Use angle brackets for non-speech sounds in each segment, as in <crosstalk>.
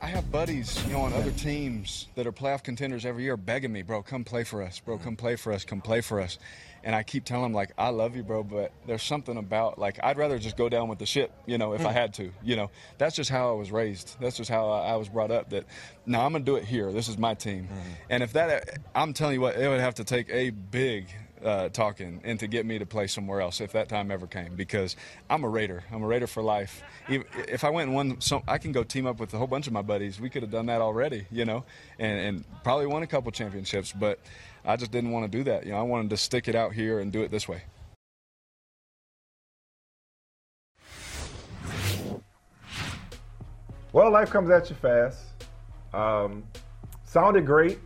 I have buddies, you know, on other teams that are playoff contenders every year begging me, bro, come play for us, bro, come play for us, come play for us. And I keep telling them, like, I love you, bro, but there's something about, like, I'd rather just go down with the ship, you know, if I hmm. had to, you know. That's just how I was raised. That's just how I, I was brought up that, no, I'm going to do it here. This is my team. Hmm. And if that, I'm telling you what, it would have to take a big uh, talking and to get me to play somewhere else if that time ever came because I'm a Raider. I'm a Raider for life. If, I went and won, some, I can go team up with a whole bunch of my buddies. We could have done that already, you know, and, and probably won a couple championships, but I just didn't want to do that. You know, I wanted to stick it out here and do it this way. Well, life comes at you fast. Um, sounded great.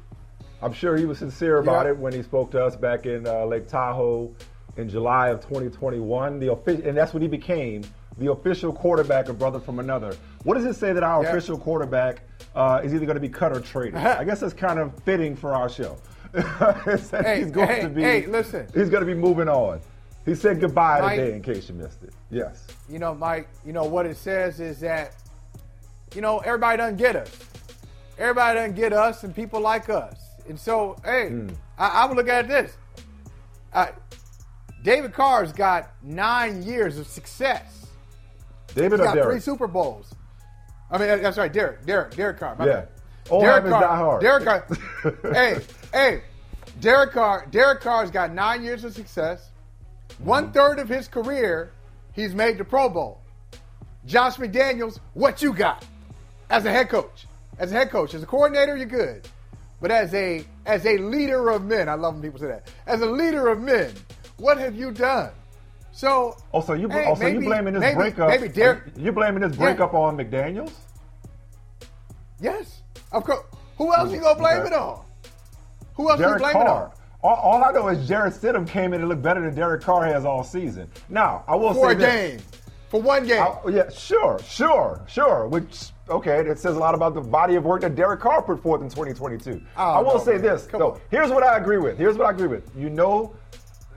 I'm sure he was sincere about Yeah. it when he spoke to us back in uh, Lake Tahoe in July of 2021. The offi- and that's when he became the official quarterback of Brother from Another. What does it say that our Yeah. official quarterback uh, is either going to be cut or traded? <laughs> I guess that's kind of fitting for our show. <laughs> Hey, he's going hey, to be. hey, listen. He's going to be moving on. He said goodbye Mike- today, in case you missed it. Yes. You know, Mike, you know what it says is that, you know, everybody doesn't get us. Everybody doesn't get us and people like us. And so, hey, Hmm. I, I would look at this. Uh, David Carr's got nine years of success. David He's or got three Super Bowls. I mean, that's right, Derek, Derek, Derek Carr. my Yeah. bad. Derek habits die hard. Derek Carr. <laughs> hey, hey, Derek Carr. Derek Carr's got nine years of success. One third of his career, he's made the Pro Bowl. Josh McDaniels, what you got as a head coach? As a head coach, as a coordinator, you're good. But as a as a leader of men, I love when people say that. As a leader of men, what have you done? So oh, Also, you hey, oh, also maybe- you blaming this maybe- breakup? Maybe Derek. You blaming this Yeah. breakup on McDaniels? Yes, of course. Who else you gonna blame Okay. it on? Who else you Derek blame it on? All, all I know is Jarrett Stidham came in and looked better than Derek Carr has all season. Now, I will For say a this. game, for one game. I- yeah, sure, sure, sure. Which okay, that says a lot about the body of work that Derek Carr put forth in 2022. Oh, I will no, say man. this. Come though. on. Here's what I agree with. Here's what I agree with. You know,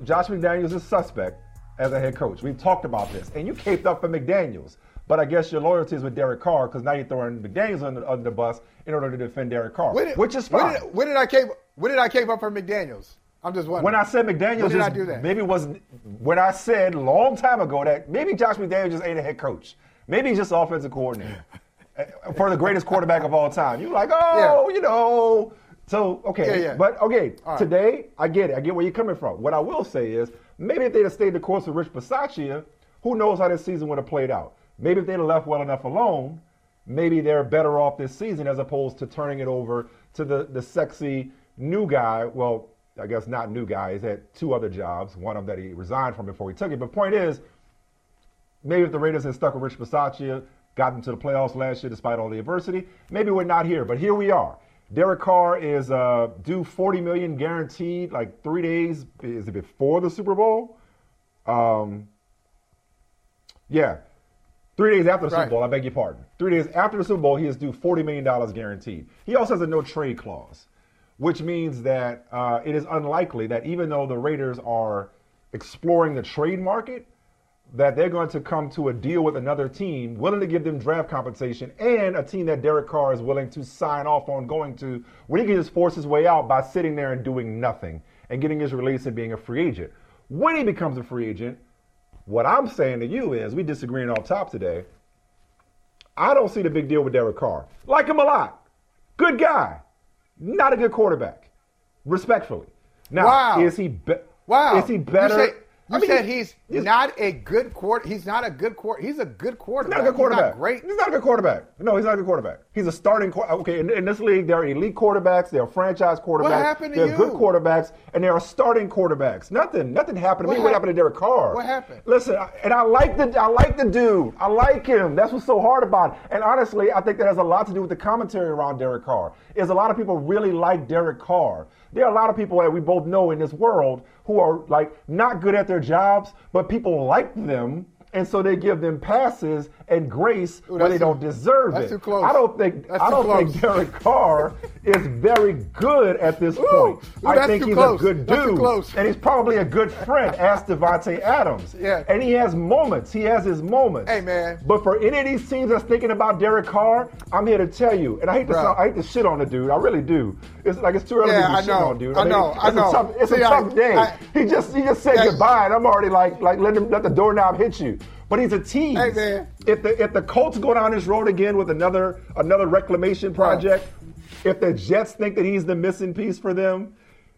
Josh McDaniels is suspect as a head coach. We've talked about this, and you caped up for McDaniels. But I guess your loyalty is with Derek Carr because now you're throwing McDaniels under, under the bus in order to defend Derek Carr, When did- which is when fine. did, when did I cape? When did I cape up for McDaniels? I'm just wondering. When I said McDaniels, When did I do that? maybe was when I said long time ago that maybe Josh McDaniels just ain't a head coach. Maybe he's just offensive coordinator for the greatest quarterback of all time. You're like, oh, Yeah. you know. So okay, Yeah, yeah. but okay, right. today I get it. I get where you're coming from. What I will say is maybe if they'd have stayed the course with Rich Bisaccia, who knows how this season would have played out. Maybe if they'd have left well enough alone, maybe they're better off this season as opposed to turning it over to the, the sexy new guy. Well, I guess not new guy. He's had two other jobs, one of them that he resigned from before he took it. But point is, maybe if the Raiders had stuck with Rich Bisaccia, got them to the playoffs last year despite all the adversity, maybe we're not here. But here we are. Derek Carr is uh, due 40 million guaranteed, like three days. Is it before the Super Bowl? Um, yeah, three days after the Right. Super Bowl. I beg your pardon. Three days after the Super Bowl, he is due 40 million dollars guaranteed. He also has a no trade clause, which means that uh, it is unlikely that even though the Raiders are exploring the trade market, that they're going to come to a deal with another team willing to give them draft compensation and a team that Derek Carr is willing to sign off on going to when he can just force his way out by sitting there and doing nothing and getting his release and being a free agent. When he becomes a free agent, what I'm saying to you is we disagreeing off top today. I don't see the big deal with Derek Carr. Like him a lot. Good guy. Not a good quarterback. Respectfully. Now, Wow. is he be- Wow. is he better? You I mean, said he's, not a good quarter. He's not a good quarter. He's a good He's quarterback. not a good quarterback. He's not great. He's not a good quarterback. No, he's not a good quarterback. He's a starting quarter. Okay, in, in this league, there are elite quarterbacks. There are franchise quarterbacks. What happened to there are you? good quarterbacks, and there are starting quarterbacks. Nothing. Nothing happened to What me. What happened to Derek Carr? What happened? Listen, I- and I like the I like the dude. I like him. That's what's so hard about it. And honestly, I think that has a lot to do with the commentary around Derek Carr. Is a lot of people really like Derek Carr. There are a lot of people that we both know in this world who are like not good at their jobs, but people like them. And so they give them passes and grace Ooh, when they that's don't deserve that's it. too close. I don't think That's I don't close. think Derek Carr <laughs> is very good at this point. ooh, I think he's close. a good That's too dude, close. and he's probably a good friend. Ask Davante Adams. Yeah. and he has moments. He has his moments. Hey, man. But for any of these teams that's thinking about Derek Carr, I'm here to tell you, and I hate to sound, I hate to shit on the dude. I really do. It's like it's too early Yeah, to be I know. on dude. I know. it's I know. A tough, it's See, a I- tough day. I- he just he just said goodbye, and I'm already like like let him let the doorknob hit you. But he's a tease. Hey. If the if the Colts go down this road again with another another reclamation project, if the Jets think that he's the missing piece for them,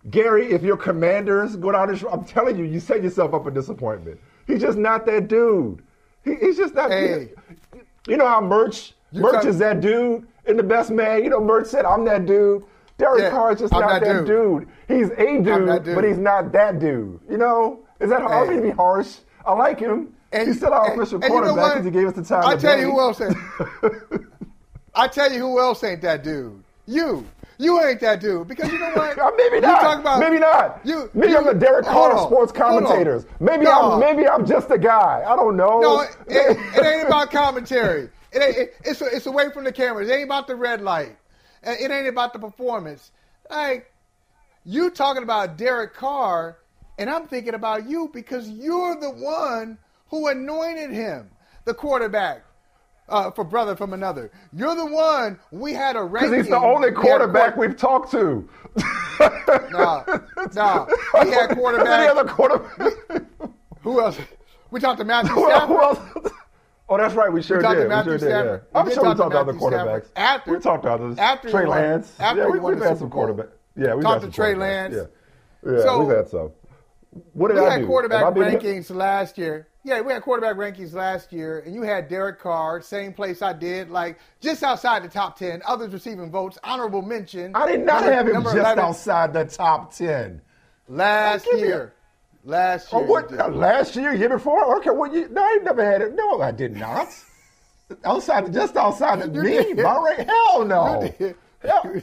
Gary, if your commanders go down this road, I'm telling you, you set yourself up for disappointment. He's just not that dude. He, he's just not. Hey. You know how Murch Murch is that dude in the best man. You know, Murch said, "I'm that dude." Derek Yeah, Carr is just I'm not that that, dude. He's a dude, dude. but he's not that dude. You know, is that hard Hey. to be harsh? I like him. He's still our and- official and you know quarterback because he gave us the time. I tell day. you who else ain't. <laughs> I tell you who else ain't that dude. You. You ain't that dude because you know what? <laughs> Uh, maybe You not. talk about- maybe not. You. maybe you- I'm the Derek on, sports commentators. Maybe No. I'm maybe I'm just a guy. I don't know. No, it, <laughs> it, it ain't about commentary. It ain't, it, it's it's away from the cameras. It ain't about the red light. It ain't about the performance. Like you talking about Derek Carr, and I'm thinking about you because you're the one who anointed him the quarterback uh, for brother from another. You're the one we had a ranking. because he's the only we quarterback we've talked to. Nah, nah. He had <laughs> Any quarterback. other quarterback? Who else? We talked to Matthew else, who else? Oh, that's right. We sure We talked did. to Matthew we sure did. Stafford. Yeah. I'm We sure we talked to other Stafford. quarterbacks. After- we talked to others. after Trey won- Lance. after yeah, we, we've had some quarterbacks. Yeah, we've Talked to Trey. Lance. Yeah, yeah So- we've had some. What did we I had do? quarterback Have rankings last year. Yeah, we had quarterback rankings last year, and you had Derek Carr, same place I did, like just outside the top ten. Others receiving votes, honorable mention. I did not Number- have him just 11 outside the top ten. last me a- year. Last Oh, year. what? uh, last year, year before? Okay, well, you, no, I never had it. No, I did not. Outside, just outside of me, my rank? Hell no. Hell,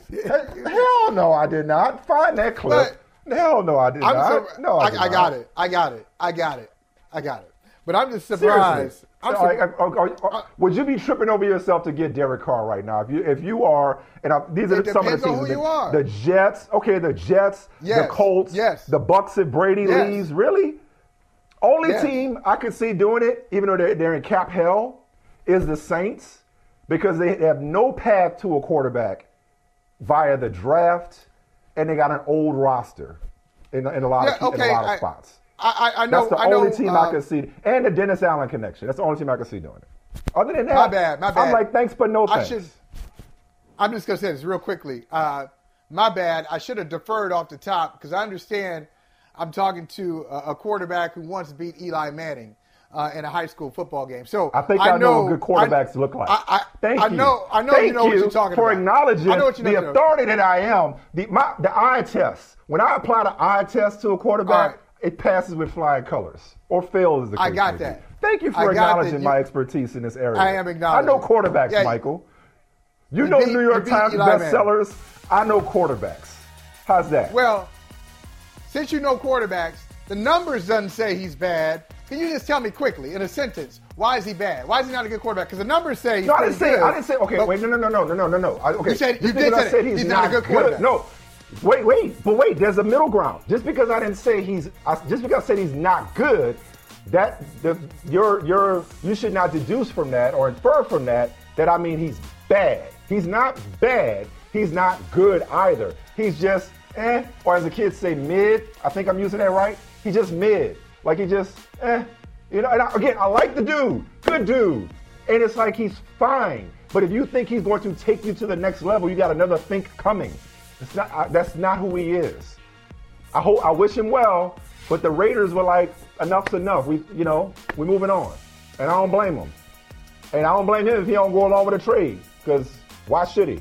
hell no, I did not. Find that clip. hell no, I did I'm not. so, no, I, I, I got it. I got it. I got it. I got it. But I'm just surprised. I'm sur- would you be tripping over yourself to get Derek Carr right now? If you if you are, and I, these are some of the teams. who the, you are. the Jets, okay, the Jets, the Colts, Yes. the Bucks if Brady Yes. leaves. Really, only Yes. team I could see doing it, even though they're, they're in cap hell, is the Saints because they have no path to a quarterback via the draft, and they got an old roster in, in a lot Yeah, of in a lot of spots. I, I, I know. That's the I know, only team uh, I can see, and the Dennis Allen connection. That's the only team I can see doing it. Other than that, My bad, my bad. I'm like, thanks, but no I thanks. should. I'm just gonna say this real quickly. Uh, my bad. I should have deferred off the top because I understand I'm talking to a, a quarterback who once beat Eli Manning uh, in a high school football game. So I think I, know, what good quarterbacks I- look like. I, I, Thank I know. I know Thank you know what you're talking for about. acknowledging I know what you know the authority that I am. The my, the eye test. When I apply the eye test to a quarterback. It passes with flying colors or fails. As I got be. that. Thank you for acknowledging You- my expertise in this area. I am acknowledging. I know quarterbacks, Yeah, Michael. You you know beat- New York Times bestsellers. I know quarterbacks. How's that? Well, since you know quarterbacks, the numbers doesn't say he's bad. Can you just tell me quickly in a sentence why is he bad? Why is he not a good quarterback? Because the numbers say he's No, I didn't say. good, I didn't say. Okay, wait. No, no, no, no, no, no, no, no. Okay. You said- you did say I said he's, He's not a good quarterback. No, wait, wait, but wait. There's a middle ground. Just because I didn't say he's, I, just because I said he's not good, that the you're you're you should not deduce from that or infer from that that I mean he's bad. He's not bad. He's not good either. He's just eh, or as the kids say, mid. I think I'm using that right. He's just mid. Like he just eh. You know, and I, again, I like the dude. Good dude. And it's like he's fine. But if you think he's going to take you to the next level, you got another think coming. It's not. I, that's not who he is. I hope. I wish him well. But the Raiders were like, enough's enough. We, you know, we're moving on. And I don't blame him. And I don't blame him if he don't go along with the trade. Because why should he?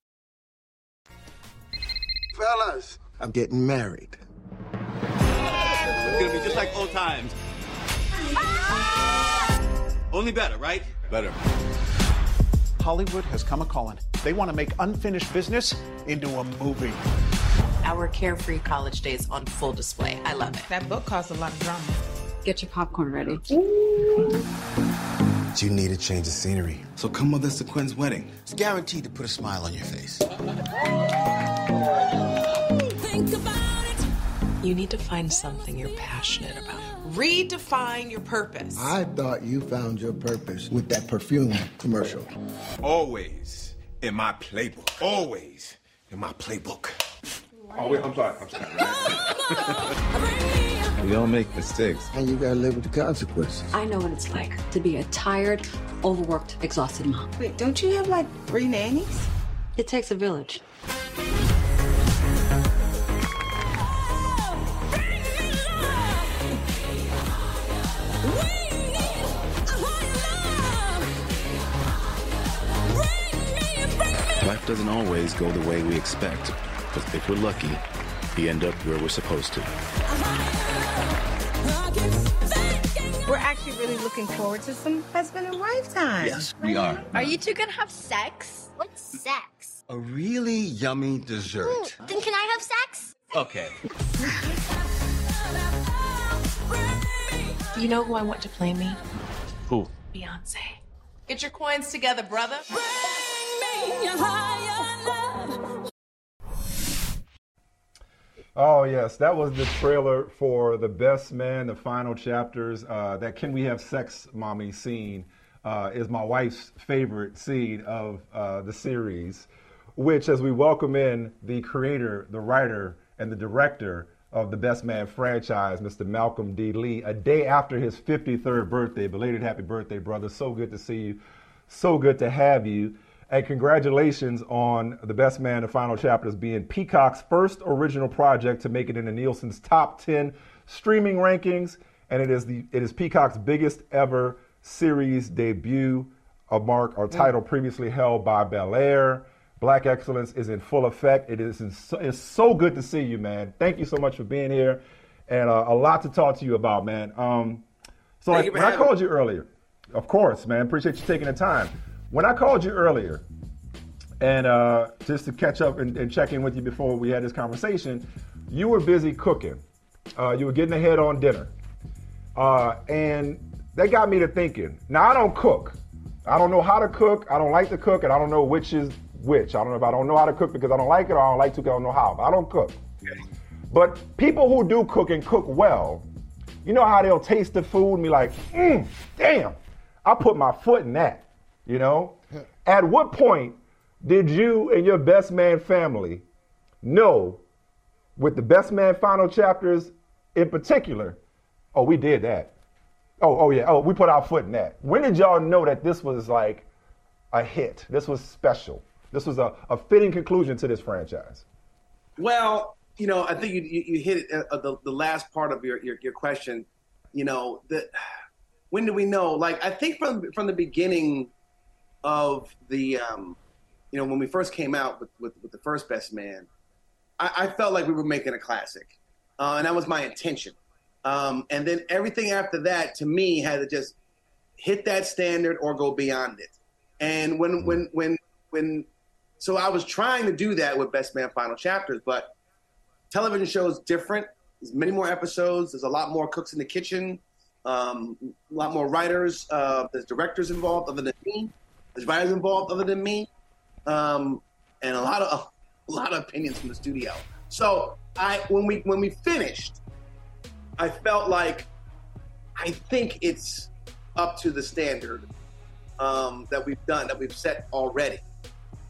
Fellas, I'm getting married. It's gonna be just like old times. Only better, right? Better. Hollywood has come a calling. They want to make unfinished business into a movie. Our carefree college days on full display. I love it. That book caused a lot of drama. Get your popcorn ready. You need a change of scenery. So come with us to Quinn's wedding. It's guaranteed to put a smile on your face. You need to find something you're passionate about. Redefine your purpose. I thought you found your purpose with that perfume commercial. Always in my playbook. Always in my playbook. Oh, wait, I'm sorry. I'm sorry. <laughs> we all make mistakes. And you gotta live with the consequences. I know what it's like to be a tired, overworked, exhausted mom. Wait, don't you have like three nannies? It takes a village. Life doesn't always go the way we expect, but if we're lucky, we end up where we're supposed to. We're actually really looking forward to some husband and wife time. Yes, we are. Are you two gonna have sex? What's sex? A really yummy dessert. Ooh, then can I have sex? Okay. You know who I want to play me? Who? Beyonce. Get your coins together, brother. Oh yes, that was the trailer for the Best Man, the final chapters. Uh, that "Can We Have Sex, Mommy" scene uh, is my wife's favorite scene of uh, the series. Which, as we welcome in the creator, the writer, and the director of the Best Man franchise, Mr. Malcolm D. Lee, a day after his 53rd birthday. Belated happy birthday, brother! So good to see you. So good to have you. And congratulations on The Best Man, the final chapters being Peacock's first original project to make it into Nielsen's top 10 streaming rankings. And it is the it is Peacock's biggest ever series debut, a mark or title previously held by Bel Air. Black excellence is in full effect. It is so, it's so good to see you, man. Thank you so much for being here, and uh, a lot to talk to you about, man. Um, so like, when I called you earlier, of course, man, appreciate you taking the time. When I called you earlier, and uh, just to catch up and, and, check in with you before we had this conversation, you were busy cooking. Uh, you were getting ahead on dinner, uh, and that got me to thinking. Now I don't cook. I don't know how to cook. I don't like to cook, and I don't know which is which. I don't know if I don't know how to cook because I don't like it, or I don't like to because I don't know how. But I don't cook. Okay. But people who do cook and cook well, you know how they'll taste the food and be like, mm, damn, I put my foot in that. You know? At what point did you and your best man family know with the best man final chapters in particular, oh, we did that. Oh, oh yeah. Oh, we put our foot in that. When did y'all know that this was like a hit? This was special. This was a, a fitting conclusion to this franchise. Well, you know, I think you you, you hit it, uh, the the last part of your, your your question. You know, that <sighs> when do we know? Like, I think from from the beginning of the, um, you know, when we first came out with with, with the first Best Man, I, I, felt like we were making a classic, uh, and that was my intention. Um, and then everything after that, to me, had to just hit that standard or go beyond it. And when mm-hmm. when when when, so I was trying to do that with Best Man Final Chapters, but television show is different. There's many more episodes. There's a lot more cooks in the kitchen. Um, a lot more writers. Uh, there's directors involved other than me. There's writers involved other than me, um, and a lot of a lot of opinions from the studio. So I when we when we finished, I felt like I think it's up to the standard um, that we've done that we've set already.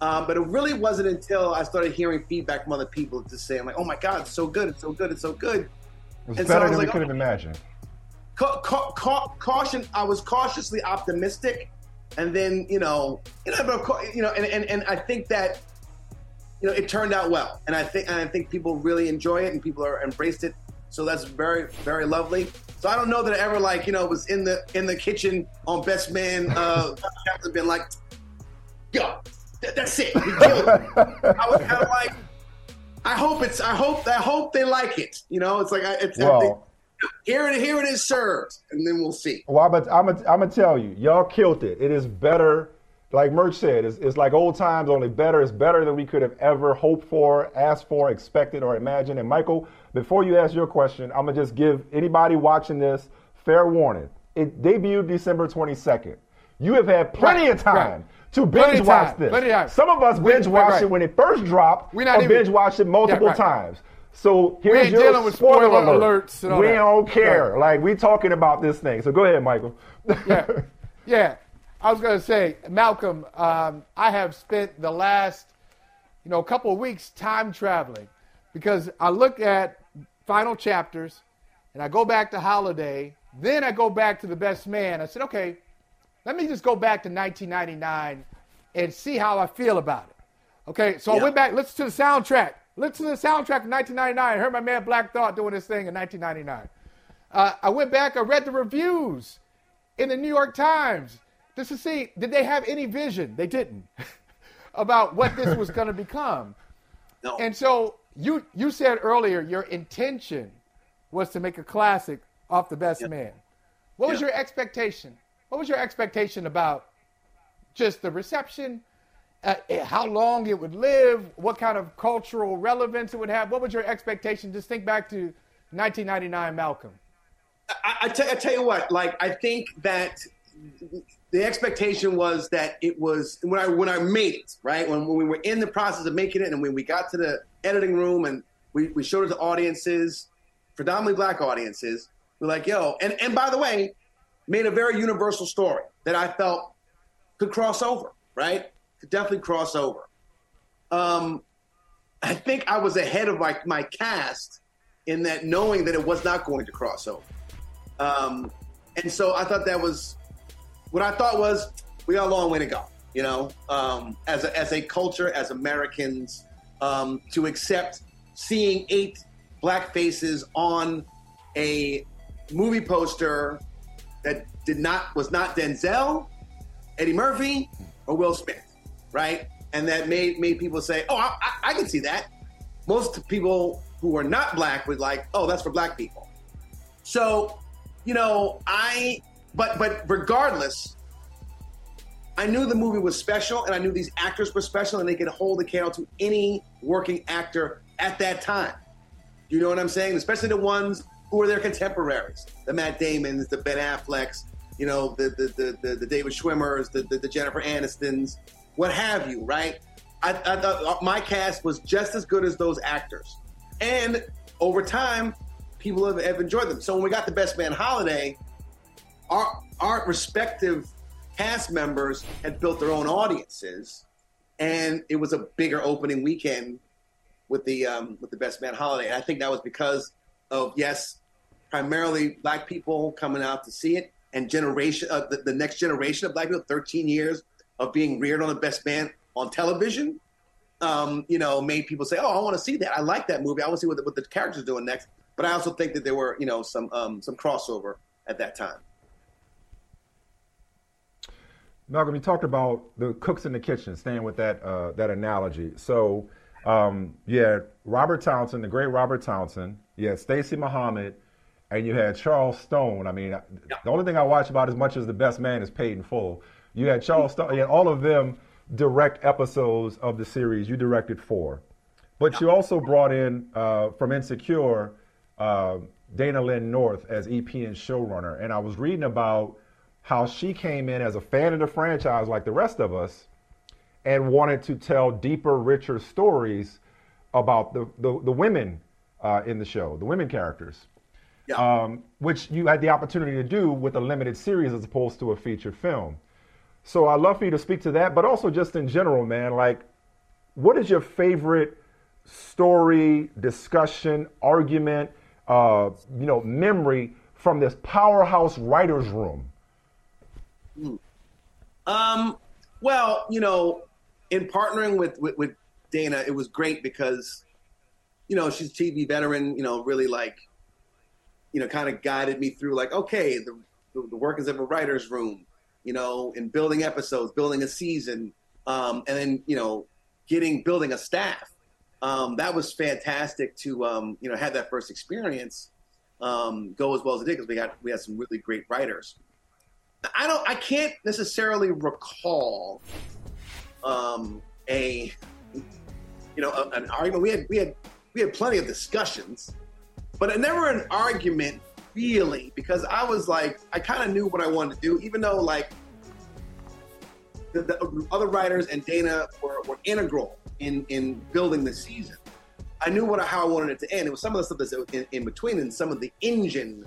Um, but it really wasn't until I started hearing feedback from other people just saying like, "Oh my God, it's so good! It's so good! It's so good!" It's and better so than like, we could have oh, imagined. Ca- ca- ca- caution. I was cautiously optimistic, and then you know, you know, but of course, you know, and, and, and I think that you know it turned out well, and I think and I think people really enjoy it, and people are embraced it. So that's very very lovely. So I don't know that I ever like you know was in the in the kitchen on Best Man. Uh, been like, yo, that's it. We killed it. I was kind of like, I hope it's. I hope. I hope they like it. You know, it's like it's. Well, here it here it is served, and then we'll see. Well, I'm gonna I'm I'm gonna tell you, y'all killed it. It is better. Like Murch said, it's, it's like old times, only better. It's better than we could have ever hoped for, asked for, expected, or imagined. And Michael, before you ask your question, I'm gonna just give anybody watching this fair warning. It debuted December 22nd. You have had plenty right, of time right. to binge watch this. Some of us binge watched right. it when it first dropped, we not or even, binge watched it multiple yeah, times. So here's your spoiler, spoiler alerts. we that. don't care. Like we talking about this thing. So go ahead, Michael. yeah, yeah. I was going to say, Malcolm. Um, I have spent the last, you know, couple of weeks time traveling because I look at final chapters and I go back to Holiday. Then I go back to the Best Man. I said, okay, let me just go back to 1999 and see how I feel about it. Okay, so yeah. I went back, listen to the soundtrack. Listen to the soundtrack of 1999. I heard my man Black Thought doing this thing in 1999. Uh, I went back, I read the reviews in the New York Times just to see did they have any vision? They didn't <laughs> about what this was going to become. <laughs> No. And so you you said earlier your intention was to make a classic off the best yep. man. What was your expectation? What was your expectation about just the reception uh, eh, how long it would live, what kind of cultural relevance it would have. What was your expectation? Just think back to 1999 Malcolm. I, I, t- I tell you what, like, I think that the expectation was that it was when I when I made it right when, when we were in the process of making it and when we got to the editing room and we, we showed it to audiences, predominantly black audiences. We're like, yo, and and by the way, made a very universal story that I felt could cross over, right? Definitely cross over. Um, I think I was ahead of my, my cast in that knowing that it was not going to cross over. Um, and so I thought that was what I thought was we got a long way to go, you know, um, as, a, as a culture, as Americans, um, to accept seeing eight black faces on a movie poster that did not was not Denzel, Eddie Murphy, or Will Smith right? And that made made people say, "Oh, I, I, I can see that." Most people who are not black would like, "Oh, that's for black people." So, you know, I but but regardless, I knew the movie was special, and I knew these actors were special, and they could hold the candle to any working actor at that time. You know what I'm saying? Especially the ones who were their contemporaries, the Matt Damons, the Ben Afflecks, you know, the the the, the, the David Schwimmers, the, the, the Jennifer Anistons, what have you, right? I, I thought my cast was just as good as those actors. And over time, people have, have enjoyed them. So when we got the Best Man Holiday, our, our respective cast members had built their own audiences. And it was a bigger opening weekend with the um, with the Best Man Holiday. And I think that was because of yes, primarily black people coming out to see it, and generation uh, the, the next generation of black people, 13 years of being reared on the best man on television, um, you know, made people say, "Oh, I want to see that. I like that movie. I want to see what the, what the characters are doing next." But I also think that there were, you know, some um, some crossover at that time. Malcolm, you talked about the cooks in the kitchen, staying with that uh, that analogy. So, um, yeah, Robert Townsend, the great Robert Townsend, yeah, Stacey Muhammad, and you had Charles Stone. I mean, yeah. the only thing I watch about as much as the best man is paid in full. You had Charles you had all of them direct episodes of the series. You directed four, but you also brought in uh, from Insecure uh, Dayna Lynne North as EP and showrunner, and I was reading about how she came in as a fan of the franchise, like the rest of us, and wanted to tell deeper, richer stories about the the, the women uh, in the show, the women characters. Yeah. Um, which you had the opportunity to do with a limited series as opposed to a feature film. So I'd love for you to speak to that, but also just in general, man, like what is your favorite story, discussion, argument, uh, you know, memory from this powerhouse writer's room? Hmm. Um, well, you know, in partnering with, with, with Dayna, it was great because, you know, she's TV veteran, you know, really like, you know, kind of guided me through like, okay, the, the workings of a writer's room, you know, in building episodes, building a season, um, and then you know, getting building a staff. Um, that was fantastic to um, you know have that first experience um, go as well as it did because we got we had some really great writers. I don't I can't necessarily recall um, a you know a, an argument. We had we had we had plenty of discussions, but never an argument really because I was like, I kind of knew what I wanted to do, even though like the, the other writers and Dayna were, were, integral in in building the season. I knew what how I wanted it to end. It was some of the stuff that's in, in between and some of the engine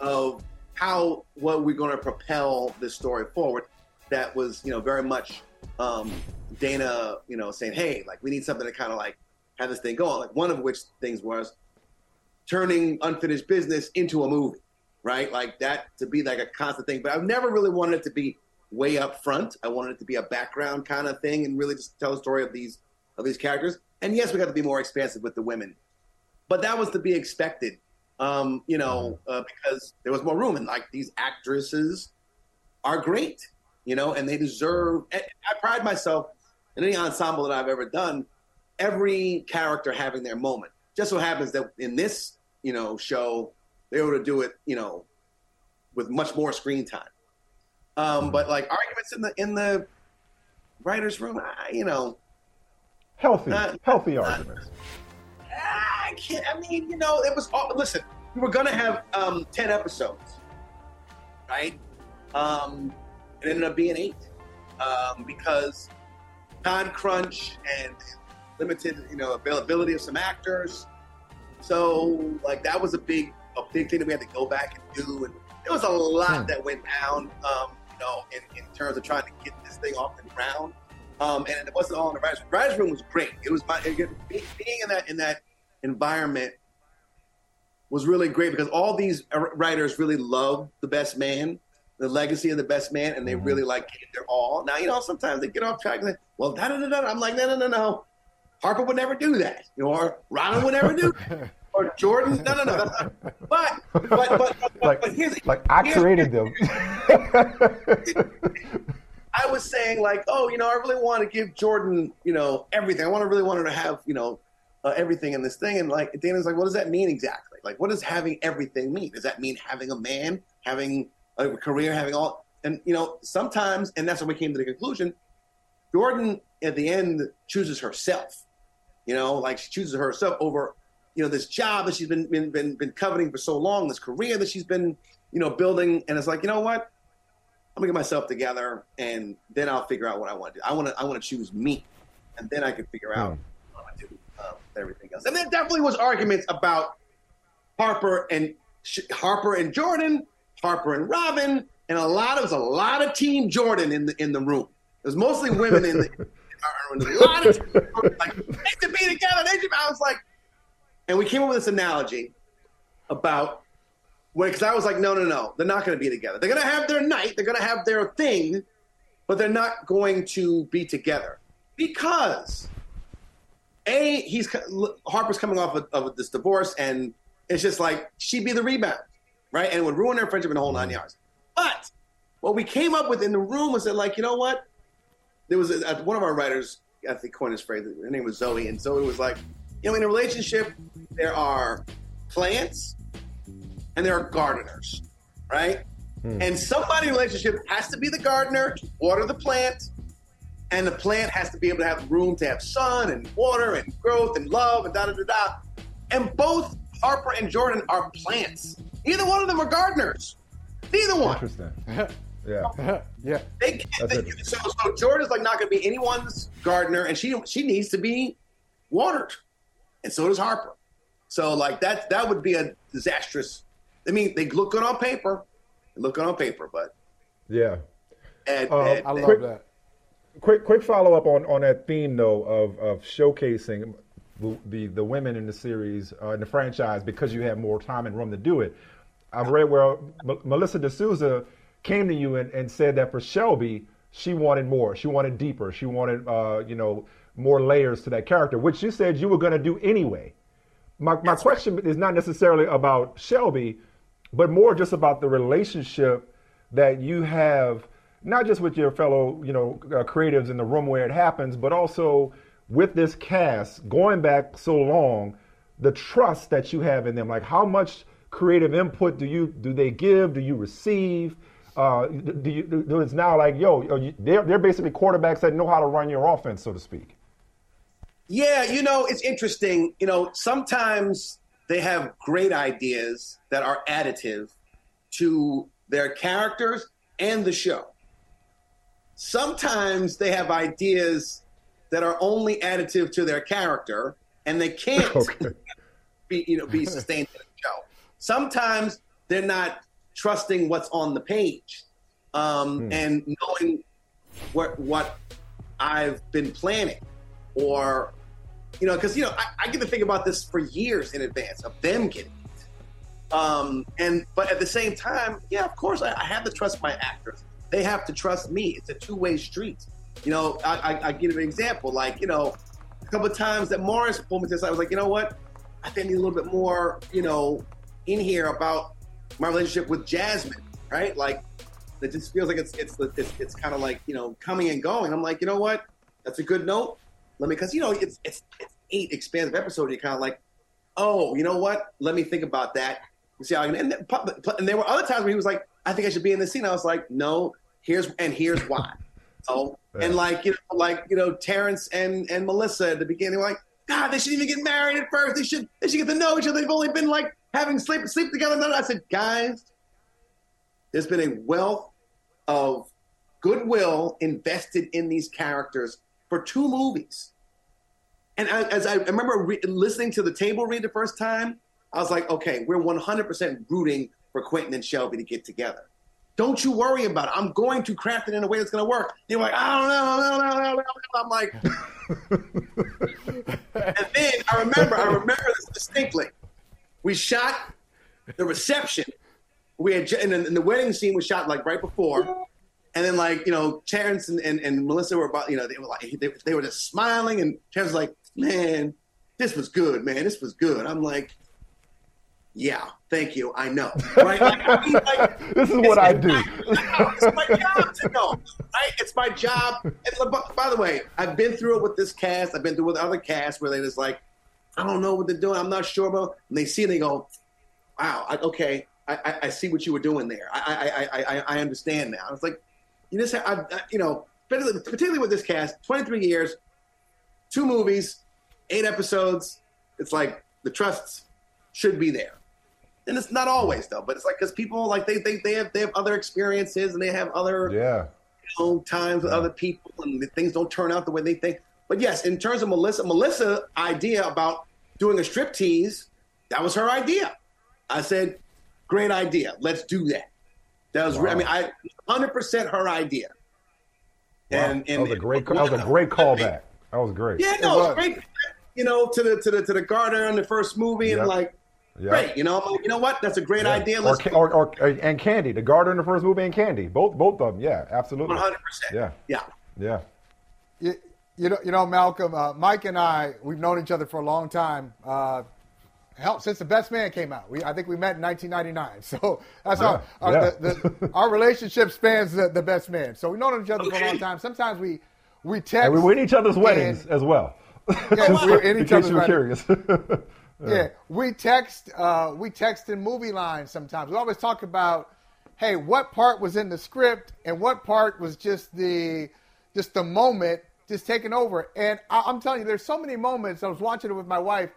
of how what we're going to propel this story forward. That was you know very much um, Dayna you know saying, hey, like we need something to kind of like have this thing going. Like one of which things was turning unfinished business into a movie, right? Like that to be like a constant thing. But I've never really wanted it to be way up front. I wanted it to be a background kind of thing and really just tell the story of these of these characters. And yes, we got to be more expansive with the women, but that was to be expected. Um, you know, mm-hmm. uh, because there was more room, and like these actresses are great, you know, and they deserve. I pride myself in any ensemble that I've ever done. Every character having their moment. Just so happens that in this you know, show, they were to do it, you know, with much more screen time. Um, mm-hmm. but like arguments in the in the writers' room, I, you know, healthy, healthy arguments. I can't. I mean, you know, it was. All, listen, we were gonna have um, ten episodes, right? Um, it ended up being eight um, because time crunch and limited, you know, availability of some actors. So like that was a big a big thing that we had to go back and do, and there was a lot hmm. that went down, um, you know, in, in, terms of trying to get this thing off the ground. Um, and it wasn't all in the writers' room. Writers' room was great. It was my it, being in that in that environment was really great because all these writers really love the best man, the legacy of the best man, and they mm-hmm. really like gave their all. Now you know sometimes they get off track and say, well, da da da da. I'm like, no no no no. Harper would never do that, you know, or Robin would never do, <laughs> or Jordan. No, no, no. <laughs> That's not, but, but, but, but, like, but here's like I created them. I was saying like, oh, you know, I really want to give Jordan, you know, everything. I want to really want her to have, you know, uh, everything in this thing. And like Dayna's like, what does that mean exactly? Like, what does having everything mean? Does that mean having a man, having a career, having all? And you know, sometimes, and that's when we came to the conclusion. Jordan at the end chooses herself you know, like she chooses herself over, you know, this job that she's been been been, been coveting for so long, this career that she's been, you know, building. And it's like, you know what? I'm gonna get myself together, and then I'll figure out what I want to do. I want to I want to choose me, and then I can figure out what I want to do um, everything else. And there definitely was arguments about Harper and Harper and Jordan, Harper and Robin, and a lot of was a lot of Team Jordan in the in the room. There's mostly women in the <laughs> a lot of like they should be together. They should. I was like, and we came up with this analogy about when, because I was like, no, no, no, they're not going to be together. They're going to have their night. They're going to have their thing, but they're not going to be together because a he's Harper's coming off of, of this divorce, and it's just like she'd be the rebound, right, and would ruin their friendship in the whole nine yards. But what we came up with in the room was that, like, you know what? There was a, one of our writers, I think, coined this phrase. Her name was Zoe, and Zoe was like, you know, in a relationship, there are plants and there are gardeners, right? Hmm. And somebody in a relationship has to be the gardener, to water the plant, and the plant has to be able to have room to have sun and water and growth and love and da da da da. And both Harper and Jordan are plants. Neither one of them are gardeners. Neither one. Interesting. <laughs> Yeah. <laughs> yeah. They, they, so, so Jordan's like not going to be anyone's gardener, and she she needs to be watered, and so does Harper. So like that that would be a disastrous. I mean, they look good on paper, they look good on paper, but yeah. And, uh, and, I love quick, that. Quick quick follow up on on that theme though of of showcasing the the women in the series uh, in the franchise because you have more time and room to do it. I've read where M- Melissa De Sousa came to you and, and said that for Shelby, she wanted more. She wanted deeper. She wanted, uh, you know, more layers to that character, which you said you were going to do anyway. My, my question is not necessarily about Shelby, but more just about the relationship that you have, not just with your fellow, you know, uh, creatives in the room where it happens, but also with this cast going back so long, the trust that you have in them. Like, how much creative input do you do they give? Do you receive? uh, do you, do, it's now like, yo, they're, they're basically quarterbacks that know how to run your offense, so to speak. Yeah, you know, it's interesting. You know, sometimes they have great ideas that are additive to their characters and the show. Sometimes they have ideas that are only additive to their character and they can't <laughs> okay. <laughs> be, you know, be sustained in the show. Sometimes they're not trusting what's on the page um, hmm. and knowing what what I've been planning, or you know, because you know I, I, get to think about this for years in advance of them getting it. Um, and but at the same time, yeah, of course, I, I have to trust my actors. They have to trust me. It's a two way street. You know, I, I, I give an example. Like you know, a couple of times that Morris pulled me to the I was like, you know what? I think I need a little bit more, you know, in here about my relationship with Jasmine, right? Like it just feels like it's it's it's, it's kind of like you know coming and going. I'm like, you know what? That's a good note. Let me because you know it's it's, it's eight expansive episodes. You're kind of like, oh, you know what? Let me think about that. see how I can, and, and there were other times where he was like, I think I should be in this scene. I was like, no, here's and here's why. oh, and like you know, like you know, Terrence and and Melissa at the beginning, like, God, they shouldn't even get married at first. They should they should get to know each other. They've only been like having sleep sleep together. I said, guys, there's been a wealth of goodwill invested in these characters for two movies. And I, as I remember re- listening to the table read the first time, I was like, okay, we're 100% rooting for Quentin and Shelby to get together. Don't you worry about it. I'm going to craft it in a way that's going to work. You're like, I don't know, no, no, no, no. I'm like, <laughs> and then I remember, I remember this distinctly. We shot the reception. We had and the wedding scene was shot like right before, and then like you know Terrence and, and, and Melissa were about you know they were like they, they were just smiling and Terrence was like man this was good man this was good. I'm like yeah, thank you. I know. Right? Like, I mean, like, <laughs> this is what I do. it's my job to know. Right? It's my job. And by the way, I've been through it with this cast. I've been through it with other casts where they just like, I don't know what they're doing. I'm not sure about. And they see and they go, wow, I, okay, I, I, see what you were doing there. I, I, I, I understand now. It's like, you just, I, you know, particularly with this cast, 23 years, two movies, eight episodes. It's like the trusts should be there. And it's not always though, but it's like because people like they, they they have they have other experiences and they have other yeah you know, times with yeah. other people and things don't turn out the way they think. But yes, in terms of Melissa, Melissa idea about doing a strip tease, that was her idea. I said, great idea. Let's do that. That was, wow. I mean, I 100% her idea. Wow. And, and, that was a great, that was a great callback. That was great. Yeah, no, it was great. You know, to the to the to the garter in the first movie, yep. and like, Yeah. great. You know, I'm like, you know what? That's a great Yeah. idea. Or, Let's Ca- or, or, and Candy, the garter in the first movie, and Candy, both both of them. Yeah, absolutely. 100%. Yeah, Yeah. yeah. You, you know, you know, Malcolm, uh, Mike and I, we've known each other for a long time. Uh, hell, since the Best Man came out, we I think we met in 1999. <laughs> So that's Yeah, our our, yeah. the, the, our relationship spans the, the Best Man. So we've known each other for a long time. Sometimes we we text. And we were in each other's weddings and- as well. Yeah, <laughs> we were in in each case other's you were weddings. curious. <laughs> Yeah, we text. Uh, we text in movie lines sometimes. We always talk about, hey, what part was in the script and what part was just the, just the moment, just taking over. And I, I'm telling you, there's so many moments. I was watching it with my wife.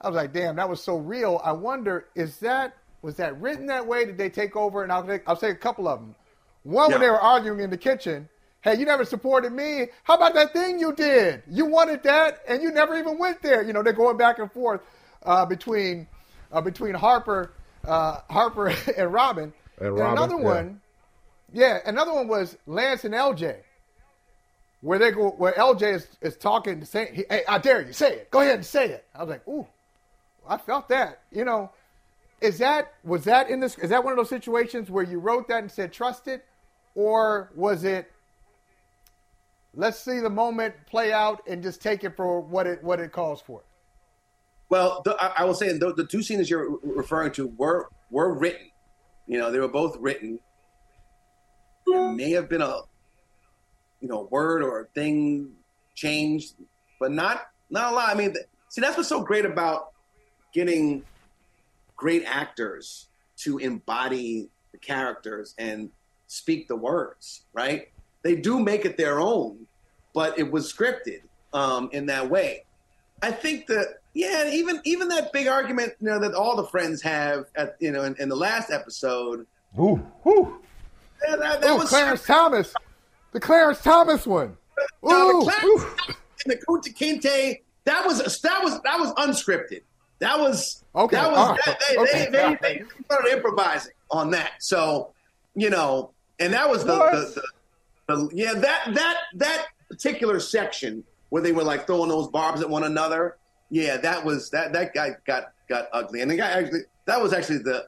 I was like, damn, that was so real. I wonder, is that was that written that way? Did they take over? And I'll take, I'll say a couple of them. One when they were arguing in the kitchen. Hey, you never supported me. How about that thing you did? You wanted that, and you never even went there. You know, they're going back and forth uh, between uh, between Harper, uh, Harper <laughs> and Robin. And Robin, another yeah. one, yeah, another one was Lance and LJ, where they go, where LJ is, is talking, saying, "Hey, I dare you, say it. Go ahead and say it." I was like, "Ooh, I felt that." You know, is that was that in this? Is that one of those situations where you wrote that and said trust it, or was it? Let's see the moment play out and just take it for what it what it calls for. Well, the, I, I will say the, the two scenes you're referring to were were written. You know, they were both written. There may have been a, you know, word or a thing changed, but not not a lot. I mean, see, that's what's so great about getting great actors to embody the characters and speak the words. Right? They do make it their own, but it was scripted um, in that way. I think that yeah, even even that big argument you know that all the friends have at you know in, in the last episode. Ooh, ooh. Yeah, that, that Ooh, was Clarence Thomas, the Clarence Thomas one. No, Ooh, the Clarence and the Kunta Kinte. That was that was that was unscripted. That was Okay, That was that, they, okay, they, they, they started improvising on that. So you know, and that was the, the, the, the yeah that that that particular section where they were like throwing those barbs at one another. Yeah, that was that that guy got got ugly, and the guy actually that was actually the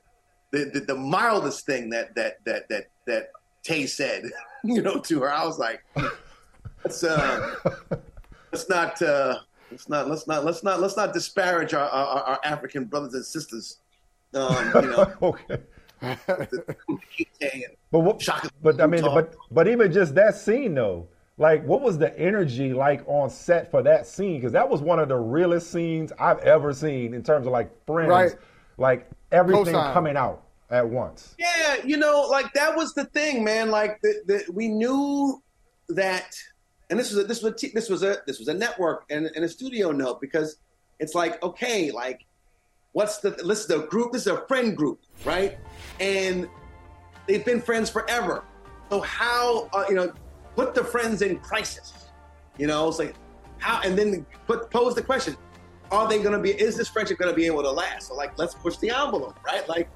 the, the, the mildest thing that that that that that Taye said, <laughs> you know, to her. I was like, <laughs> let's uh, <laughs> let's not uh, let's not let's not let's not let's not disparage our our, our African brothers and sisters. Um, you know, <laughs> okay. But what? Shaka But I mean, but but even just that scene though, like, what was the energy like on set for that scene? Because that was one of the realest scenes I've ever seen in terms of like friends, Right. like everything Cosign. coming out at once. Yeah, you know, like that was the thing, man. Like the, the, we knew that, and this was a, this was this was a this was a network and, and a studio note because it's like okay, like what's the this is a group, this is a friend group, right? And they've been friends forever. So how uh, you know put the friends in crisis? You know, it's like how, and then put pose the question: Are they going to be? Is this friendship going to be able to last? So like, let's push the envelope, right? Like.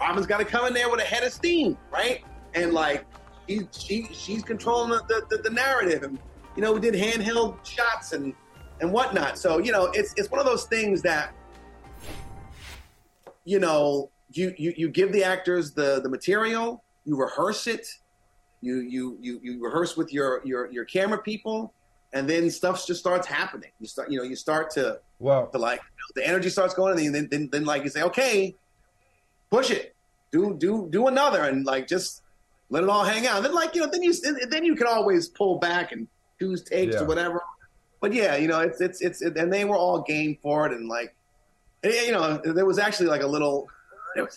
Robin's got to come in there with a head of steam, right? And like she she she's controlling the, the, the narrative, and you know we did handheld shots and and whatnot. So you know it's it's one of those things that you know you you you give the actors the the material, you rehearse it, you you you you rehearse with your your your camera people, and then stuff just starts happening. You start you know you start to Well, to like the energy starts going, and then then, then like you say, okay, push it, do do do another, and like just let it all hang out. And then like you know, then you then you can always pull back and choose takes Yeah. or whatever. But yeah, you know, it's it's it's and they were all game for it, and like you know, there was actually like a little, it was,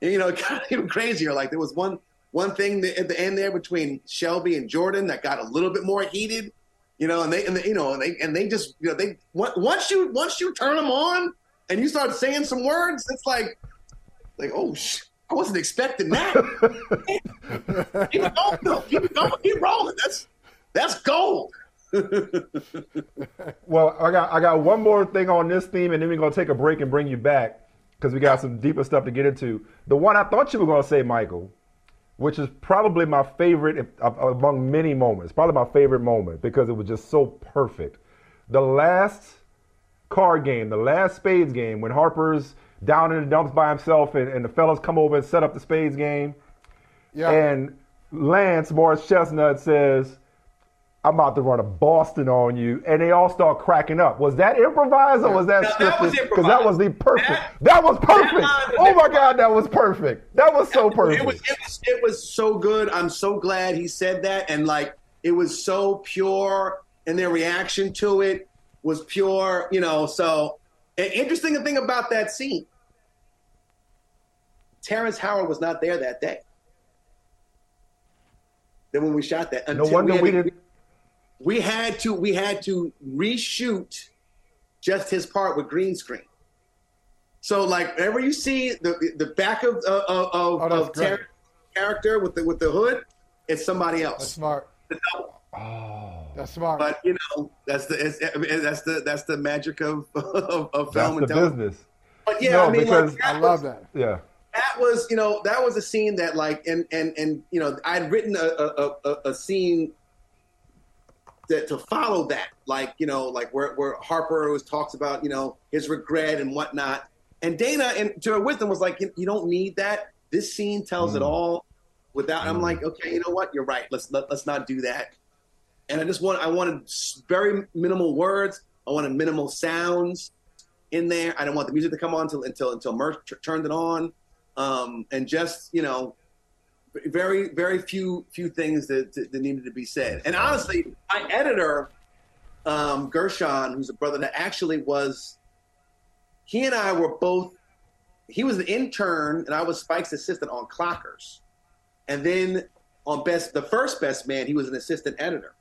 you know, <laughs> kind of even crazier. Like there was one one thing at the end there between Shelby and Jordan that got a little bit more heated. You know, and they and they, you know, and they and they just you know they once you once you turn them on and you start saying some words, it's like like oh sh- I wasn't expecting that. <laughs> keep it going, Bill. Keep it going. Keep rolling. That's that's gold. <laughs> well, I got I got one more thing on this theme, and then we're gonna take a break and bring you back because we got some deeper stuff to get into. The one I thought you were gonna say, Michael, which is probably my favorite among many moments, probably my favorite moment because it was just so perfect. The last card game, the last spades game, when Harper's down in the dumps by himself and, and the fellas come over and set up the spades game. Yeah. And Lance Morris Chestnut says, I'm about to run a Boston on you. And they all start cracking up. Was that improvised or was that scripted? Because that was the perfect. That, was perfect. oh my God, that was perfect. That was so perfect. It was, it was it was so good. I'm so glad he said that, and like it was so pure, and their reaction to it was pure. You know, so an interesting thing about that scene, Terrence Howard was not there that day. Then when we shot that, No wonder we, we had, didn't. we had to we had to reshoot just his part with green screen. So like whenever you see the the back of of, of, Oh, of great. Terrence character with the with the hood, it's somebody else. That's smart. <laughs> Oh. That's smart. But you know, that's the it's, I that's the that's the magic of <laughs> of, of That's film the and television. business. But yeah, No, I mean, because- like, I love was, that. Yeah. That was you know that was a scene that like and and and you know I'd written a a, a, a scene that to follow that like you know like where where Harper always talks about you know his regret and whatnot. And Dayna and to her wisdom was like you, you don't need that. This scene tells it Mm. all without I'm like okay you know what? You're right. Let's let, let's not do that. And I just want I wanted very minimal words. I wanted minimal sounds in there. I didn't want the music to come on until until until Murch t- turned it on, um, and just you know, very very few few things that, that, needed to be said. And honestly, my editor, um, Gershon, who's a brother that actually was, he and I were both. He was the intern, and I was Spike's assistant on Clockers, and then on best the first best man, he was an assistant editor.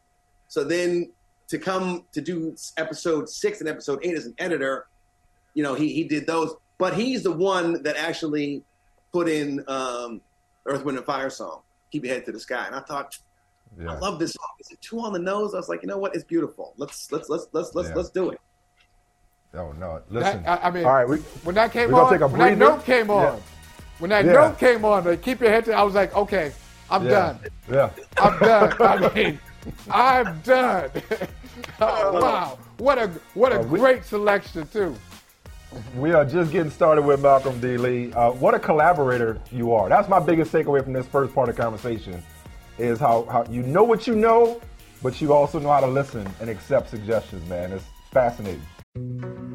So then to come to do episode six and episode eight as an editor, you know, he he did those. But he's the one that actually put in um, Earth, Wind, and Fire song, "Keep Your Head to the Sky." And I thought, I love this song. Is it too on the nose? I was like, you know what? It's beautiful. Let's let's let's let's let's Yeah. let's do it. Oh no! Listen. That- I, I mean, all right. We, when that came on, take a when that note came on, Yeah. when that Yeah. note came on, like, keep your head to, I was like, okay, I'm Yeah. done. Yeah. I'm done. <laughs> I mean, I'm done. <laughs> oh, wow, what a what a Uh, we- great selection too. We are just getting started with Malcolm D. Lee. Uh, what a collaborator you are. That's my biggest takeaway from this first part of the conversation is how, how you know what you know, but you also know how to listen and accept suggestions, man. It's fascinating.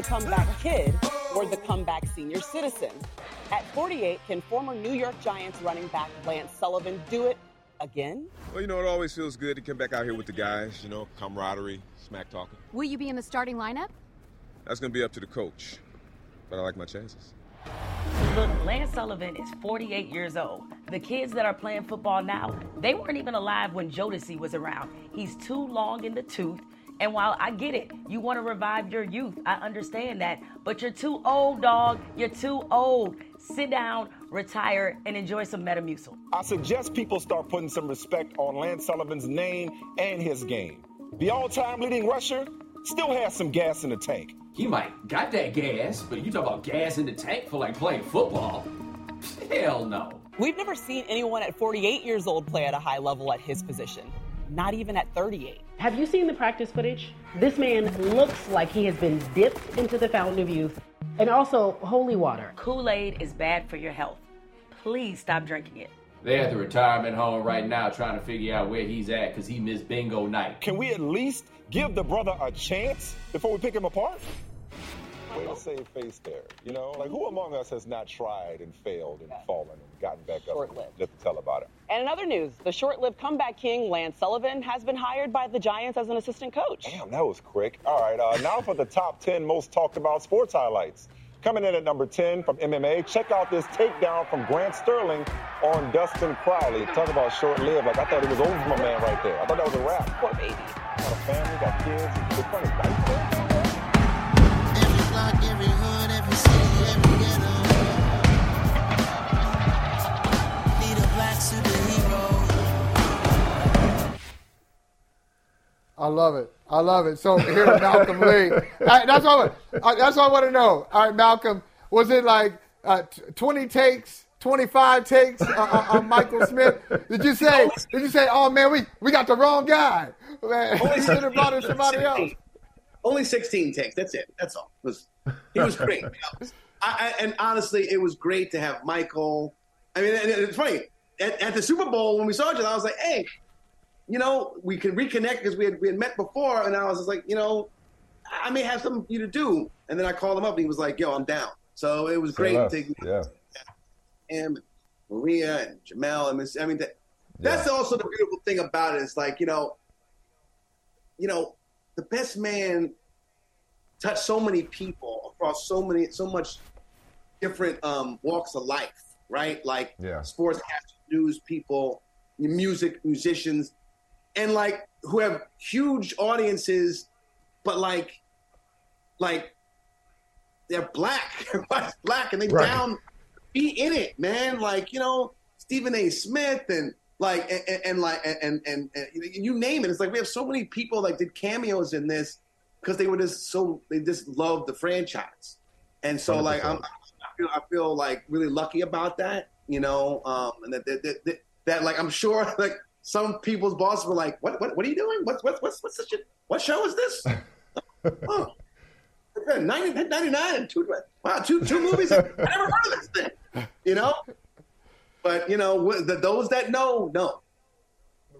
The comeback kid or the comeback senior citizen? At 48, can former New York Giants running back Lance Sullivan do it again? Well, you know, it always feels good to come back out here with the guys, you know, camaraderie, smack talking. Will you be in the starting lineup? That's going to be up to the coach. But I like my chances. Look, Lance Sullivan is 48 years old. The kids that are playing football now, they weren't even alive when Jodeci was around. He's too long in the tooth. And while I get it, you want to revive your youth, I understand that. But you're too old, dog. You're too old. Sit down, retire, and enjoy some Metamucil. I suggest people start putting some respect on Lance Sullivan's name and his game. The all-time leading rusher still has some gas in the tank. He might got that gas, but you talk about gas in the tank for like playing football. Hell no. We've never seen anyone at 48 years old play at a high level at his position, not even at 38. Have you seen the practice footage? This man looks like he has been dipped into the fountain of youth and also holy water. Kool Aid is bad for your health. Please stop drinking it. They're at the retirement home right now trying to figure out where he's at because he missed bingo night. Can we at least give the brother a chance before we pick him apart? Way to save face there. You know, like who among us has not tried and failed and fallen and gotten back up and lived to tell about it? And in other news, the short-lived comeback king Lance Sullivan has been hired by the Giants as an assistant coach. Damn, that was quick. All right, uh, now for the top 10 most talked about sports highlights. Coming in at number 10 from MMA, check out this takedown from Grant Sterling on Dustin Crowley. Talk about short-lived. Like, I thought it was over for my man right there. I thought that was a wrap. Poor baby. Got a family, got kids. It's funny. I love it. I love it. So here's Malcolm Lee. That's all. I, that's all I want to know. All right, Malcolm. Was it like uh, 20 takes, 25 takes uh, uh, on Michael Smith? Did you say? Did you say? Oh man, we we got the wrong guy. Man, we should have brought in somebody else. Only 16 takes. That's it. That's all. It was, he was great. I, I, and honestly, it was great to have Michael. I mean, it's funny. At, at the Super Bowl, when we saw each other, I was like, hey, you know, we can reconnect because we had, we had met before. And I was just like, you know, I may have something for you to do. And then I called him up and he was like, yo, I'm down. So it was Say great. to Yeah. him, Maria, and Jemele. and mean, I mean that, that's also the beautiful thing about it. It's like you know, you know, the best man touched so many people across so many, so much different um, walks of life, right? Like Yeah. sportscasters, news people, music musicians, and like who have huge audiences, but like, like they're black, <laughs> everybody's black, and they Right. down be in it, man. Like you know, Stephen A. Smith and like and, and, and like and, and and you name it. It's like we have so many people like did cameos in this because they were just so they just loved the franchise, and so like I'm, I feel I feel like really lucky about that, you know, um, and that that, that that that like I'm sure <laughs> like some people's bosses were like, what what what are you doing? What's what's what's what's this shit? What show is this? <laughs> oh. 90, 99 and two, wow, two, two movies. I never heard of this thing, you know? But, you know, the, those that know, know.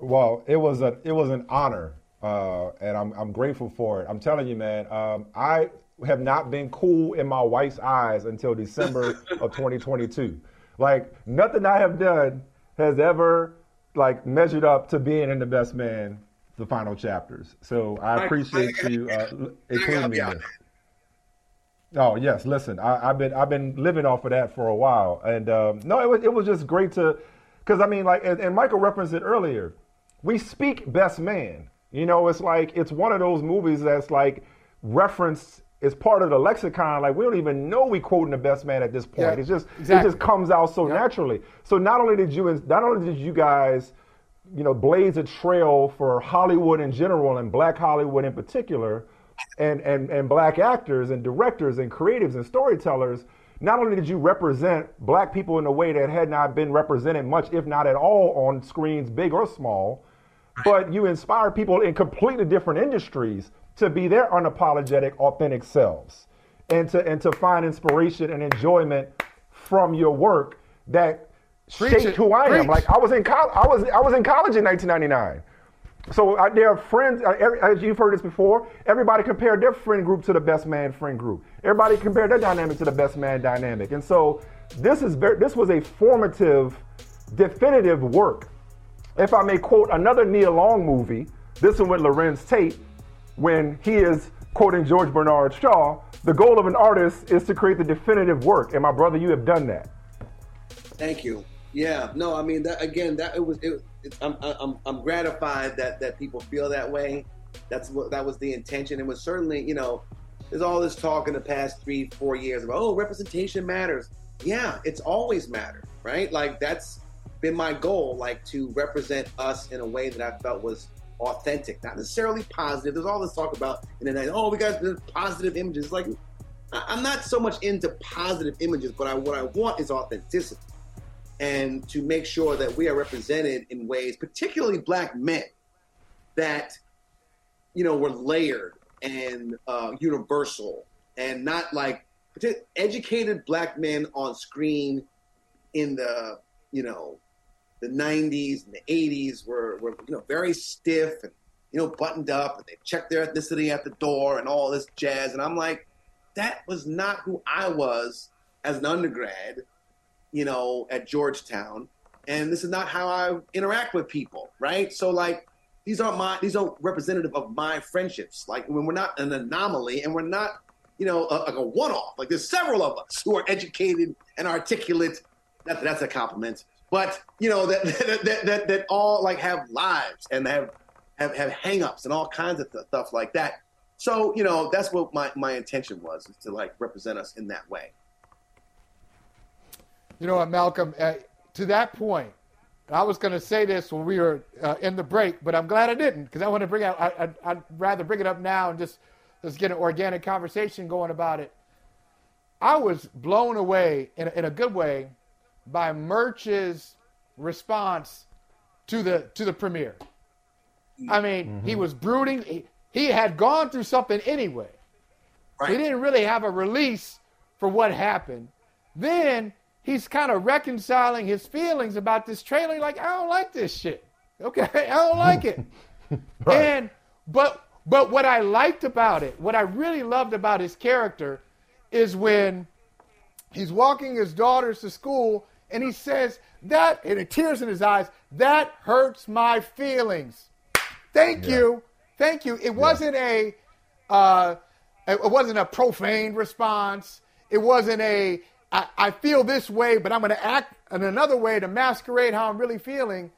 Well, it was a it was an honor, uh, and I'm I'm grateful for it. I'm telling you, man. Um, I have not been cool in my wife's eyes until December <laughs> of 2022. Like nothing I have done has ever like measured up to being in the best man, the final chapters. So I appreciate you uh, including me this. Oh yes, listen, I, I've been I've been living off of that for a while, and um, no, it was it was just great to, because I mean, like, and, and Michael referenced it earlier. We speak best man. You know, it's like it's one of those movies that's like referenced as part of the lexicon. Like we don't even know we quoting the best man at this point. Yeah, it's just exactly. it just comes out so naturally. So not only did you not only did you guys you know, blaze a trail for Hollywood in general and black Hollywood in particular, and, and, and black actors and directors and creatives and storytellers. Not only did you represent black people in a way that had not been represented much, if not at all, on screens, big or small, but you inspired people in completely different industries to be their unapologetic, authentic selves and to, and to find inspiration and enjoyment from your work that Preach shaped who I am. Like I was in college. I was I was in college in 1999. So I, there are friends. Uh, every, as you've heard this before, everybody compared their friend group to the best man friend group. Everybody compared their dynamic to the best man dynamic. And so this is very, this was a formative, definitive work. If I may quote another Nia Long movie, this one with Larenz Tate, when he is quoting George Bernard Shaw, the goal of an artist is to create the definitive work. And my brother, you have done that. Thank you. Yeah, no, I mean that again. That it was. It, it, I'm, I'm I'm gratified that that people feel that way. That's what that was the intention. It was certainly, you know, there's all this talk in the past three, four years about oh, representation matters. Yeah, it's always mattered, right? Like that's been my goal, like to represent us in a way that I felt was authentic, not necessarily positive. There's all this talk about and then oh, we got positive images. Like I'm not so much into positive images, but I, what I want is authenticity and to make sure that we are represented in ways, particularly black men, that you know were layered and uh, universal, and not like educated black men on screen in the you know the 90s and the 80s were, were you know very stiff and you know buttoned up and they checked their ethnicity at the door and all this jazz and i'm like that was not who i was as an undergrad you know, at Georgetown, and this is not how I interact with people, right? So like these aren't my these aren't representative of my friendships. Like when we're not an anomaly and we're not, you know, a, like a one off. Like there's several of us who are educated and articulate. That, that's a compliment. But you know that <laughs> that, that that that all like have lives and have have have hangups and all kinds of th- stuff like that. So you know that's what my my intention was is to like represent us in that way. You know what, Malcolm? Uh, to that point, I was going to say this when we were uh, in the break, but I'm glad I didn't because I want to bring out. I, I, I'd rather bring it up now and just let's get an organic conversation going about it. I was blown away in in a good way by Murch's response to the to the premiere. I mean, mm-hmm. he was brooding. He, he had gone through something anyway. So he didn't really have a release for what happened. Then he's kind of reconciling his feelings about this trailer. Like, I don't like this shit. Okay, <laughs> I don't like it. <laughs> And but but what I liked about it, what I really loved about his character, is when he's walking his daughters to school and he says that, and it tears in his eyes. That hurts my feelings. Thank Yeah. you, thank you. It wasn't a, uh, it wasn't a profane response. It wasn't a I, I feel this way, but I'm going to act in another way to masquerade how I'm really feeling.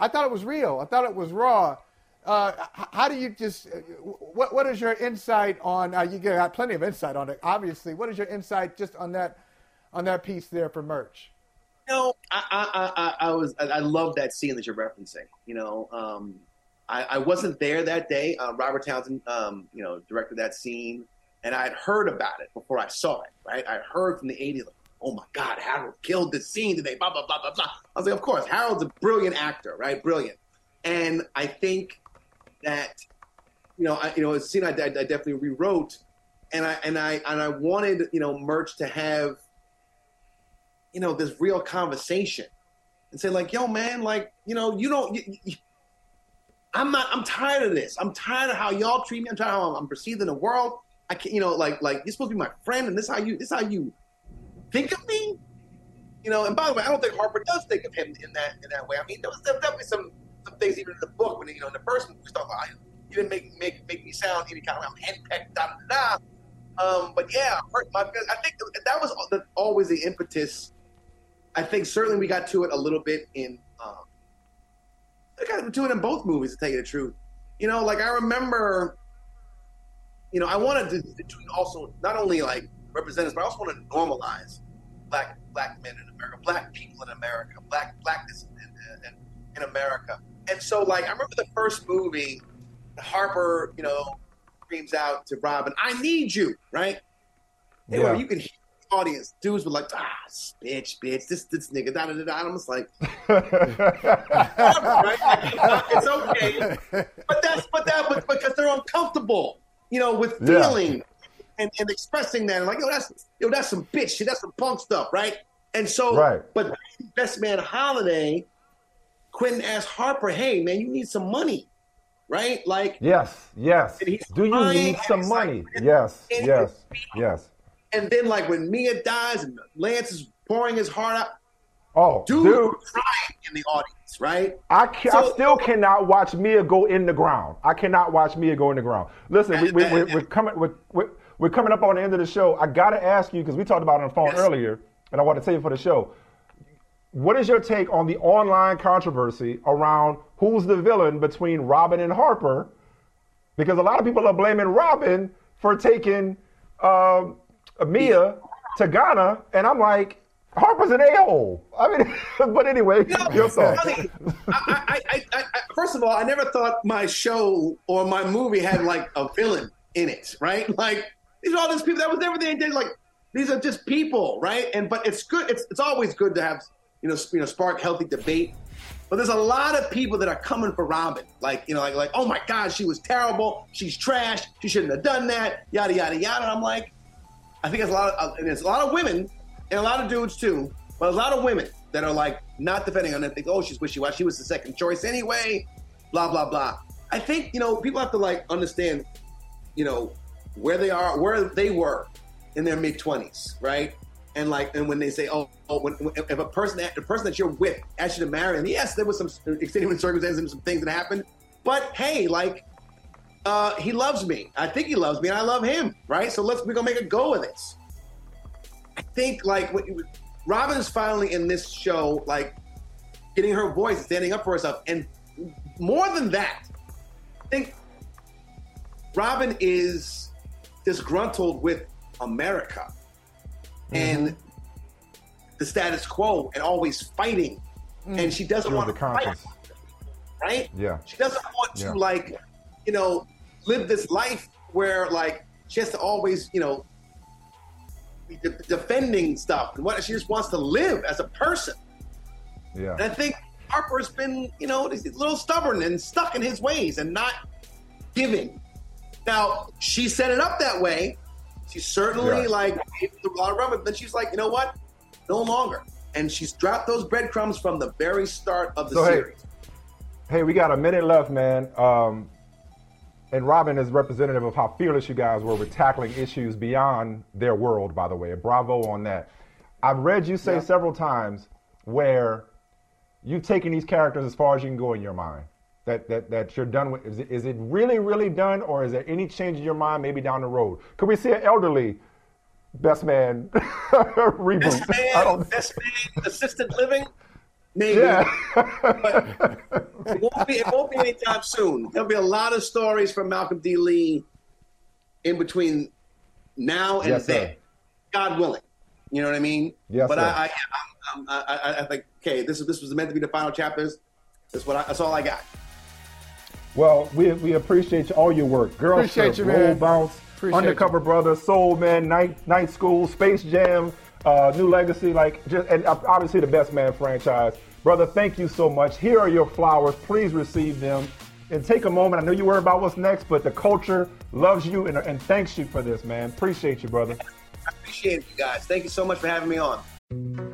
I thought it was real. I thought it was raw. Uh, how do you just? uh, What What is your insight on? Uh, you got plenty of insight on it, obviously. What is your insight just on that on that piece there for Murch? No, I, I, I, I was, I I love that scene that you're referencing. You know, um, I, I wasn't there that day. Uh, Robert Townsend, um, you know, directed that scene, and I had heard about it before I saw it. Right, I heard from the '80s, like, "Oh my God, Harold killed the scene today." Blah blah blah blah blah. I was like, "Of course, Harold's a brilliant actor, right? Brilliant." And I think that, you know, I, you know, a scene I, I, I definitely rewrote, and I and I and I wanted, you know, Murch to have you know, this real conversation and say like, yo, man, like, you know, you don't, I'm not, I'm tired of this. I'm tired of how y'all treat me. I'm tired of how I'm perceived in the world. I can't, you know, like, like you're supposed to be my friend and this is how you, this how you think of me. You know, and by the way, I don't think Harper does think of him in that, in that way. I mean, there was definitely some, some things even in the book when, you know, in the first one, we talk about, you didn't make, make, make me sound any kind of, I'm henpecked, da, da, da. Um, but yeah, my. I think that was always the impetus I think certainly we got to it a little bit in. Um, I got to it in both movies, to tell you the truth. You know, like I remember. You know, I wanted to, to also not only like represent us, but I also wanted to normalize black black men in America, black people in America, black blackness in, in, in America. And so, like, I remember the first movie, Harper, you know, screams out to Robin, "I need you!" Right? They were- you can hear audience. Dudes were like, "Ah, bitch, bitch, this this nigga." Da da da da. And I'm just like, <laughs> right? it's okay, but that's but that but because they're uncomfortable, you know, with Yeah. feeling and, and expressing that. and Like, yo, that's yo, that's some bitch shit. That's some punk stuff, right? And so, Right. but Best Man Holiday, Quentin asked Harper, "Hey, man, you need some money, right? Like, Yes, yes. Do you need some money? Yes, yes, yes. And then like when Mia dies and Lance is pouring his heart out, Oh, dude, dude, crying in the audience, right? I, can, I still cannot watch Mia go in the ground. I cannot watch Mia go in the ground. Listen, we, we, we're, we're coming. We're, we're, we're coming up on the end of the show. I got to ask you because we talked about it on the phone yes. earlier, and I want to tell it for the show. What is your take on the online controversy around who's the villain between Robin and Harper? Because a lot of people are blaming Robin for taking uh, Mia to Ghana, and I'm like, Harper's an a-hole. I mean, <laughs> but anyway, know, <laughs> your thoughts. I, I, I, I, first of all, I never thought my show or my movie had like a villain in it, right? Like these are all these people that was never there. Like these are just people, right? And but it's good. It's it's always good to have you know you know spark healthy debate. But there's a lot of people that are coming for Robin, like you know, like like oh my God, she was terrible. She's trash. She shouldn't have done that. Yada yada yada. And I'm like, I think there's a lot of uh, and there's a lot of women and a lot of dudes too, but a lot of women that are like not defending on it. Think, oh, she's wishy washy. She was the second choice anyway. Blah blah blah. I think you know people have to like understand, you know, where they are, where they were in their mid twenties, right? And like, and when they say, oh, oh when, if a person, the person that you're with asks you to marry, and yes, there was some uh, extenuating circumstances and some things that happened, but hey, like, uh, he loves me. I think he loves me, and I love him, right? So let's we're gonna make a go of this. I think like what Robin is finally in this show, like getting her voice, standing up for herself, and more than that, I think Robin is disgruntled with America mm-hmm. and the status quo, and always fighting, mm. and she doesn't want to fight, right? Yeah, she doesn't want yeah. to like, you know, live this life where like she has to always, you know, de- defending stuff and what she just wants to live as a person. Yeah. And I think Harper's been, you know, a little stubborn and stuck in his ways and not giving. Now, she set it up that way. She certainly yeah. like a lot of rubber, but she's like, you know what? No longer. And she's dropped those breadcrumbs from the very start of the so, series. Hey, hey, we got a minute left, man. Um, and Robin is representative of how fearless you guys were with tackling issues beyond their world, by the way. Bravo on that. I've read you say yeah. several times where you've taken these characters as far as you can go in your mind. That, that, that you're done with. Is it, is it really, really done, or is there any change in your mind maybe down the road? Could we see an elderly best man <laughs> reboot? Best man, best man, assisted living? Maybe. Yeah. but it won't, be, it won't be anytime soon. There'll be a lot of stories from Malcolm D. Lee in between now and yes, then, sir. God willing. You know what I mean? Yes, but sir. I, I, I, I, I think, okay, this is this was meant to be the final chapters. That's what I, that's all I got. Well, we, we appreciate all your work. Girl appreciate you, Roll Bounce, appreciate Undercover you. Brother, Soul Men, Night Night School, Space Jam, uh, New Legacy, like just and obviously the Best Man franchise. Brother, thank you so much. Here are your flowers. Please receive them. And take a moment. I know you worry about what's next, but the culture loves you and, and thanks you for this, man. Appreciate you, brother. I appreciate you guys. Thank you so much for having me on.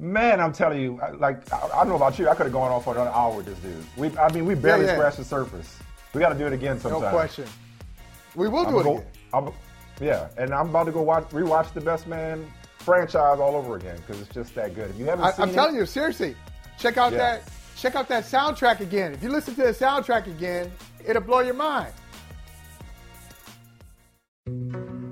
Man, I'm telling you, like I, don't know about you, I could have gone on for another hour with this dude. We, I mean, we barely yeah, yeah. scratched the surface. We got to do it again sometime. No question. We will do I'm it go, again. I'm, yeah, and I'm about to go watch, rewatch the Best Man franchise all over again because it's just that good. If you haven't seen it, I, am telling you, seriously, check out yeah. that check out that soundtrack again. If you listen to the soundtrack again, it'll blow your mind.